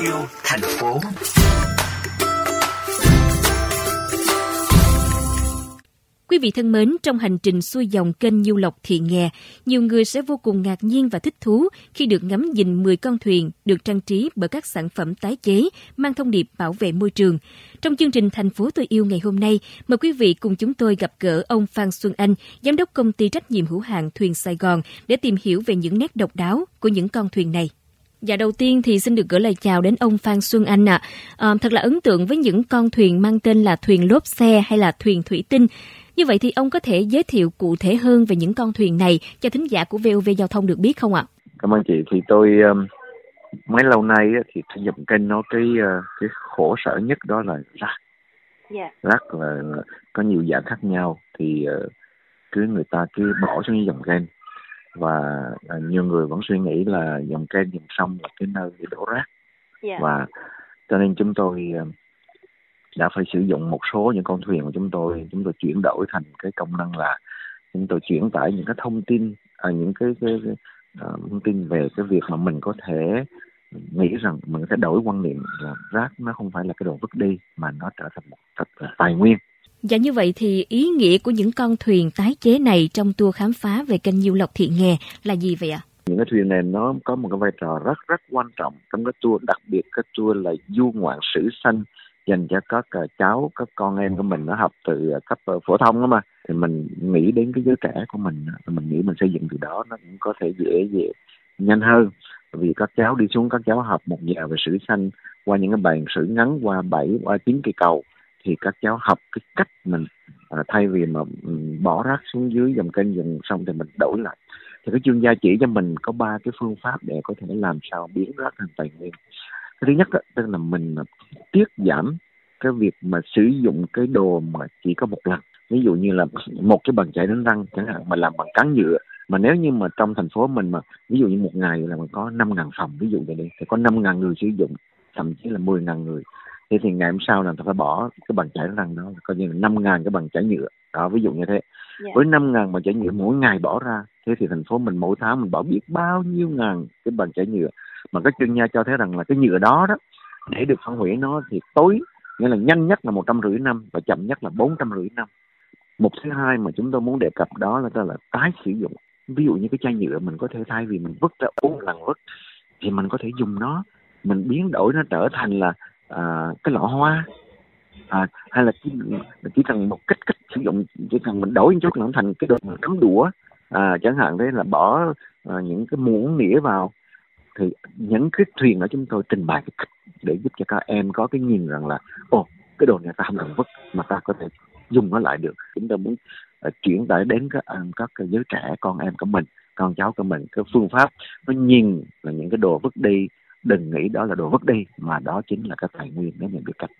yêu thành phố. Quý vị thân mến, trong hành trình xuôi dòng kênh Du Lộc Thị Nghè, nhiều người sẽ vô cùng ngạc nhiên và thích thú khi được ngắm nhìn 10 con thuyền được trang trí bởi các sản phẩm tái chế mang thông điệp bảo vệ môi trường. Trong chương trình Thành phố tôi yêu ngày hôm nay, mời quý vị cùng chúng tôi gặp gỡ ông Phan Xuân Anh, giám đốc công ty trách nhiệm hữu hạn Thuyền Sài Gòn để tìm hiểu về những nét độc đáo của những con thuyền này. Dạ đầu tiên thì xin được gửi lời chào đến ông Phan Xuân Anh ạ. À. À, thật là ấn tượng với những con thuyền mang tên là thuyền lốp xe hay là thuyền thủy tinh. Như vậy thì ông có thể giới thiệu cụ thể hơn về những con thuyền này cho thính giả của VOV Giao thông được biết không ạ? Cảm ơn chị. Thì tôi um, mấy lâu nay thì dòng kênh nó cái uh, cái khổ sở nhất đó là rác. Dạ. Rác là, là có nhiều dạng khác nhau thì uh, cứ người ta cứ bỏ xuống dòng kênh và uh, nhiều người vẫn suy nghĩ là dòng kênh dòng sông là cái nơi để đổ rác. Dạ. Và cho nên chúng tôi uh, đã phải sử dụng một số những con thuyền của chúng tôi chúng tôi chuyển đổi thành cái công năng là chúng tôi chuyển tải những cái thông tin à, những cái, cái, cái uh, thông tin về cái việc mà mình có thể nghĩ rằng mình có thể đổi quan niệm là rác nó không phải là cái đồ vứt đi mà nó trở thành một thật là tài nguyên Dạ như vậy thì ý nghĩa của những con thuyền tái chế này trong tour khám phá về kênh Nhiêu Lộc Thị Nghè là gì vậy ạ? Những cái thuyền này nó có một cái vai trò rất rất quan trọng trong cái tour, đặc biệt cái tour là du ngoạn sử xanh dành cho các à, cháu, các con em của mình, nó học từ à, cấp ờ, phổ thông đó mà. Thì mình nghĩ đến cái giới trẻ của mình à, mình nghĩ mình xây dựng từ đó nó cũng có thể dễ dễ, nhanh hơn. Vì các cháu đi xuống, các cháu học một giờ về sử xanh qua những cái bài sử ngắn, qua bảy, qua chín cây cầu thì các cháu học cái cách mình à, thay vì mà ừ, bỏ rác xuống dưới dòng kênh dòng sông thì mình đổi lại. Thì cái chuyên gia chỉ cho mình có ba cái phương pháp để có thể làm sao biến rác thành tài nguyên. Cái thứ nhất đó, tức là mình à, tiết giảm cái việc mà sử dụng cái đồ mà chỉ có một lần. Ví dụ như là một cái bàn chải đánh răng chẳng hạn mà làm bằng cán nhựa. Mà nếu như mà trong thành phố mình mà ví dụ như một ngày là mình có năm ngàn phòng ví dụ vậy đi thì có năm ngàn người sử dụng thậm chí là mười ngàn người thì thì ngày hôm sau là ta phải bỏ cái bàn chải răng đó coi như là năm ngàn cái bàn chải nhựa. Đó ví dụ như thế. Dạ. với năm ngàn bàn chải nhựa mỗi ngày bỏ ra thế thì thành phố mình mỗi tháng mình bỏ biết bao nhiêu ngàn cái bàn chải nhựa. Mà các chuyên gia cho thấy rằng là cái nhựa đó đó để được phân hủy nó thì tối nghĩa là nhanh nhất là một trăm rưỡi năm và chậm nhất là bốn trăm rưỡi năm. Một thứ hai mà chúng tôi muốn đề cập đó là đó là tái sử dụng. Ví dụ như cái chai nhựa mình có thể thay vì mình vứt ra uống lần vứt thì mình có thể dùng nó. Mình biến đổi nó trở thành là à, cái lọ hoa. À, hay là chỉ, chỉ cần một cách cách sử dụng chỉ cần mình đổi một chút là nó thành cái đồ cắm đũa. À, chẳng hạn đấy là bỏ à, những cái muỗng nĩa vào. Thì những cái thuyền ở chúng tôi trình bày cái cách để giúp cho các em có cái nhìn rằng là ồ cái đồ này ta không cần vứt mà ta có thể dùng nó lại được. Chúng tôi muốn uh, chuyển tải đến các uh, các giới trẻ con em của mình con cháu của mình. Cái phương pháp nó nhìn là những cái đồ vứt đi đừng nghĩ đó là đồ vứt đi, mà đó chính là cái tài nguyên, nếu mình biết cách.